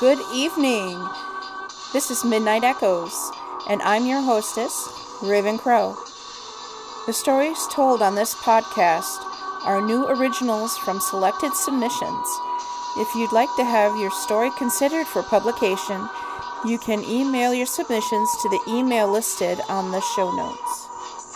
Good evening. This is Midnight Echoes, and I'm your hostess, Raven Crow. The stories told on this podcast are new originals from selected submissions. If you'd like to have your story considered for publication, you can email your submissions to the email listed on the show notes.